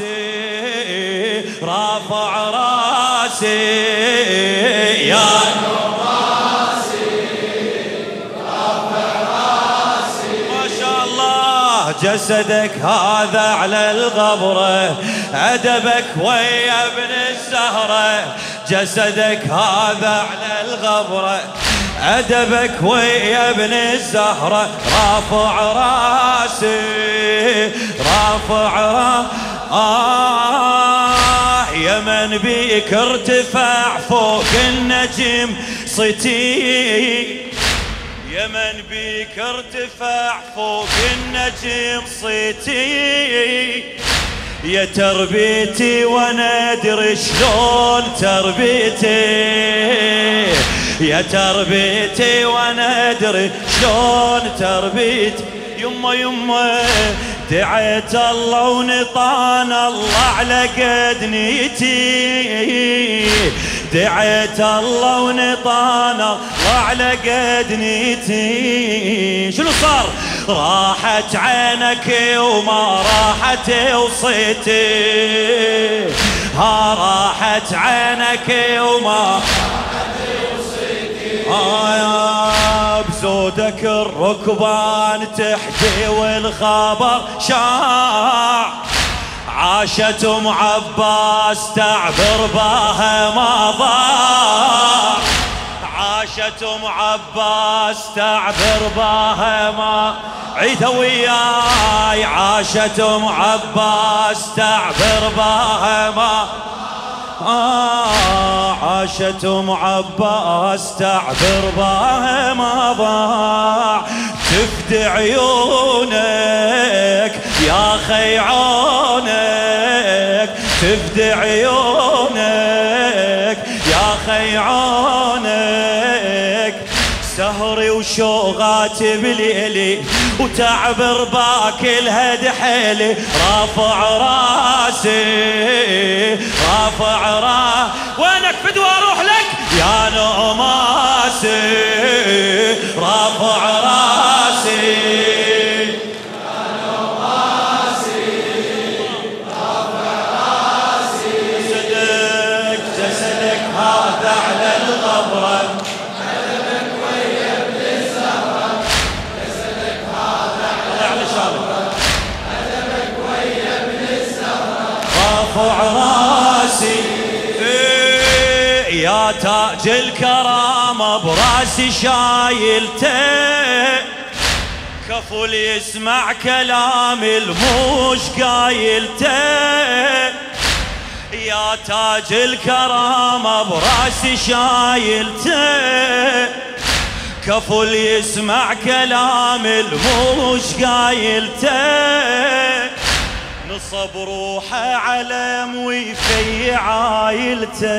راسي رافع راسي. يا ما شاء الله جسدك هذا على الغبرة أدبك ويا ابن الزهرة جسدك هذا على الغبرة أدبك ويا ابن الزهرة رافع راسي رافع راسي. آه يا من بيك ارتفع فوق النجم صيتي. يا من بيك ارتفع فوق النجم صيتي. يا تربيتي وأنا أدري شلون تربيتي. يا تربيتي وأنا أدري شلون تربيتي. يما يما دعيت الله ونطان الله على قد نيتي دعيت الله ونطان الله على قد نيتي شنو صار؟ راحت عينك وما راحت وصيتي. ها راحت عينك وما آه بزودك الركبان تحكي والخبر شاع. عاشت ام عباس تعبر باها ما ضاع عاشت ام عباس تعبر باها ما عيدها وياي. عاشت ام عباس تعبر باها ما عاشت ام عباس تعبر باه ما ضاع. تفدي عيونك يا خي عونك تفدي عيونك يا خي عونك سهري وشوغات بليلي وتعبر باكل هد حيلي رافع راسي. رافع راسي يا تاج الكرامة براسي شايلته كفل يسمع كلام الموش قايلته يا تاج الكرامة براسي شايلته كفل يسمع كلام الموش قايلته نصب روحه علم ويفي عايلته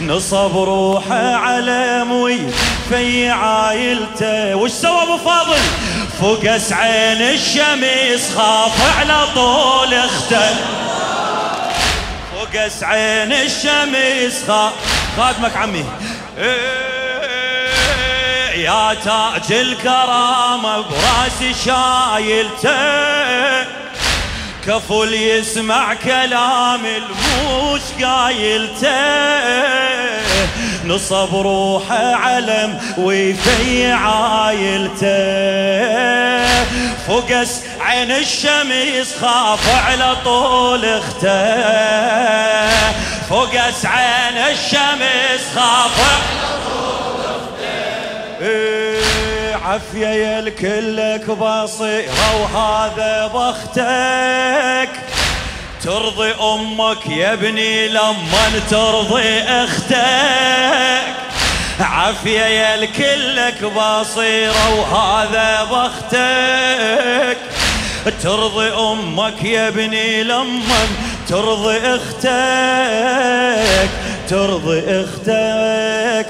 نصب روحه علم ويفي عايلته وش سوى أبو فاضل؟ فقس عين الشمس خاف على طول اخته. فقس عين الشمس خاف. خادمك عمي. يا تاج الكرامة براسي شايلته. كفل يسمع كلام الموش قايلته نصب روحه علم ويفي عايلته فقس عين الشمس خاف على طول اخته. فقس عين الشمس خاف على إيه. عافية يا الكلك بصيرة وهذا بختك. ترضي أمك يا ابني لما ترضي أختك. عافية يا الكلك بصيرة وهذا بختك. ترضي أمك يا ابني لما ترضي أختك. ترضي أختك.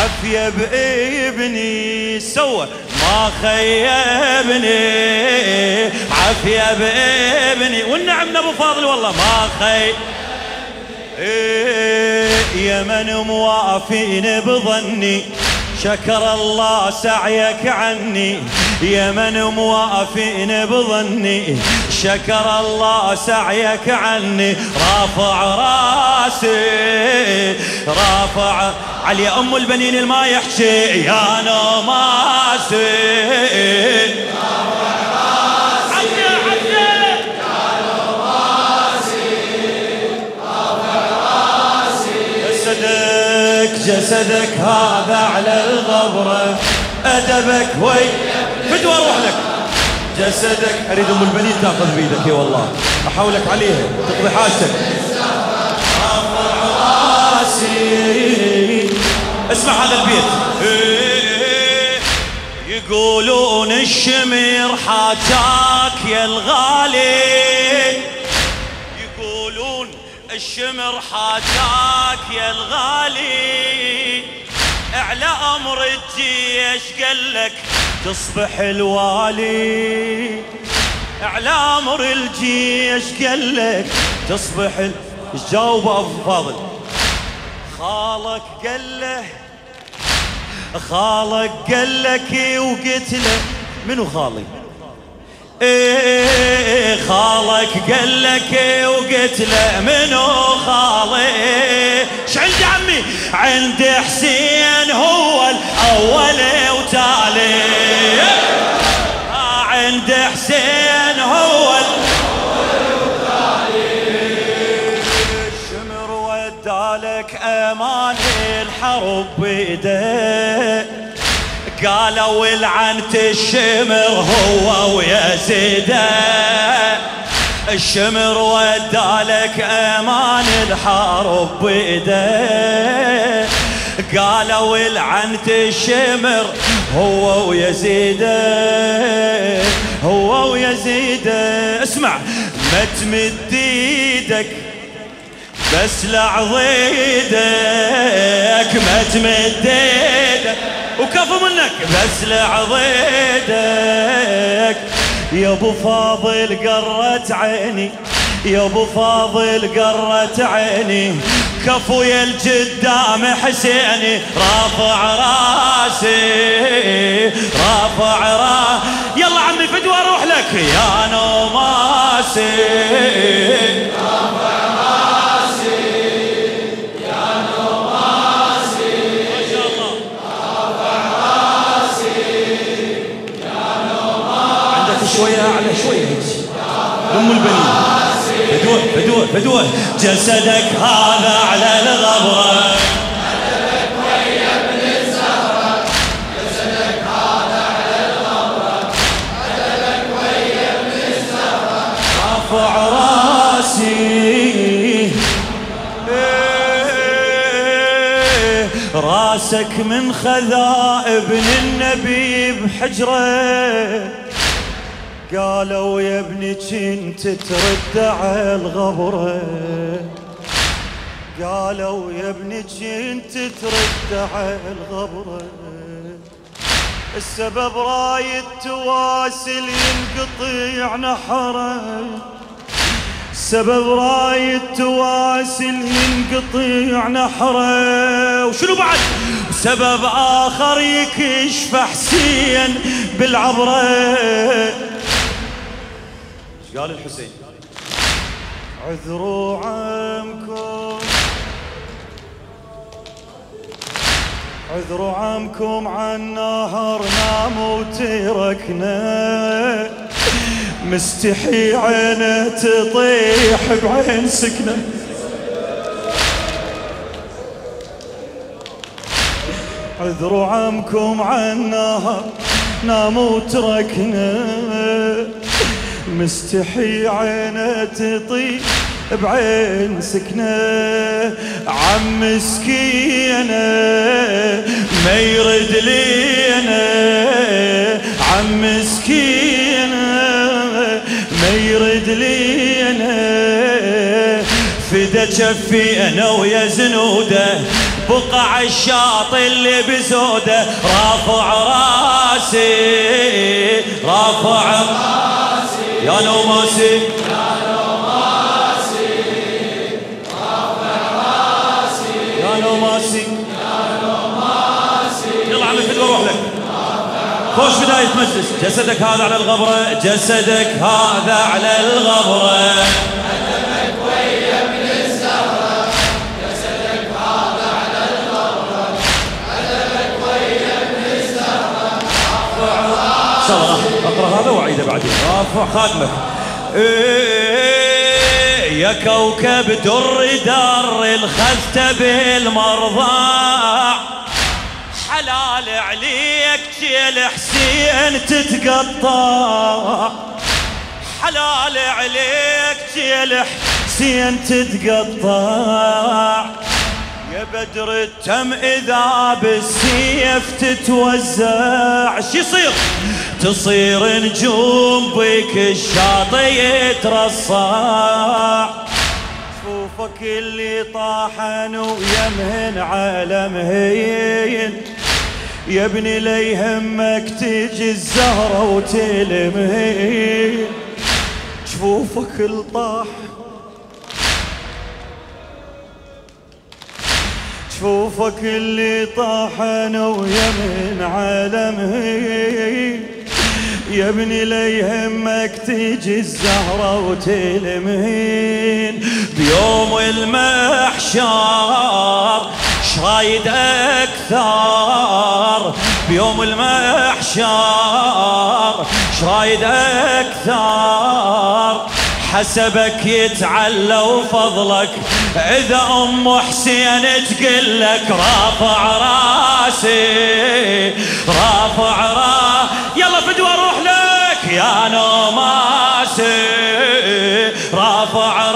عافية بابني سوى ما خيبني. عافية بابني. والنعم أبو فاضل والله ما خي إيه يا من موافين بظني. شكر الله سعيك عني. يا من موافين بظني. شكر الله سعيك عني. رافع راسي رافع. علي أم البنين الما يحكي يا نوماسي. جسدك هذا على الغبرة أدبك وي. فدوى أروح لك جسدك. أريد أم البنين تأخذ بيدك يا والله. أحاولك عليها تقضي حاجتك. اسمع هذا البيت. يقولون الشمر حاجاك يا الغالي. الشمر حاجاك يا الغالي. اعلى أمر الجيش قالك تصبح الوالي. اعلى أمر الجيش قالك تصبح ال... جاوب أبو فاضل. خالك قال له خالك قال لك وقلت له؟ منو خالي؟ إيه خالك قال لك وقلت له منو خالي إيش عندي عمي؟ عند حسين هو الأول وتالي. عند حسين هو الأول وتالي. الشمر ودالك أمان الحرب بيدك قالوا العنت الشمر هو ويزيده الشمر ودالك أمان الحرب بيده قالوا العنت الشمر هو ويزيده هو ويزيده اسمع ما تمد إيدك بس لعضيدك. ما تمد إيدك. وكفو منك. بس لعضيدك يا أبو فاضل قرت عيني. يا أبو فاضل قرت عيني. كفو يا الجدام حسيني. رافع راسي رافع راسي يلا عمي فدوى أروح لك. يا نوماسي. رافع جسدك هذا على راسي. راسك من خذا ابن النبي بحجره. قالوا يا ابني كنت ترد على الغبرة قالوا يا ابني كنت ترد على الغبرة السبب رايد تواسل ينقطع نحره سبب رايد تواسل ينقطع نحره وشنو بعد؟ سبب آخر يكشف حسين بالعبرة. قال الحسين عذروا عمكم عذروا عمكم عن نهر نام وتركنا مستحي عينه تطيح بعين سكنة. عذروا عمكم عن نهر نام وتركنا مستحي عينه تطيب بعين سكنة. عم مسكينة ما يرد لينا. عم مسكينة ما يرد لينا. فدا جفي أنا ويا زنودة بقع الشاطئ اللي بزودة. رافع راسي رافع راسي. يا نوماسي يا نوماسي رافع راسي يا يا لك. خوش بداية مجلس. جسدك هذا على الغبرة جسدك هذا على الغبرة. بعدين رافع خادمك إيه يا كوكب در در الخزت بالمرضى. حلال عليك جيل حسين تتقطع. حلال عليك جيل حسين تتقطع. بدر التم إذا بالسيف تتوزع. شو يصير؟ تصير نجوم بك الشاطئ يترصع. شوفك اللي طاحن ويمهن على مهين يا ابني لا يهمك تجي الزهرة وتلمهين شوفك الطاح شوفك اللي طاحن ويمن على مهين يا ابني لا يهمك تيجي الزهرة وتلمهين بيوم المحشر شرايد أكثر. بيوم المحشر شرايد أكثر. حسبك يتعلى وفضلك إذا أم حسين تقول لك رافع راسي رافع راسي يلا فدوى أروح لك يا نوماسي. رافع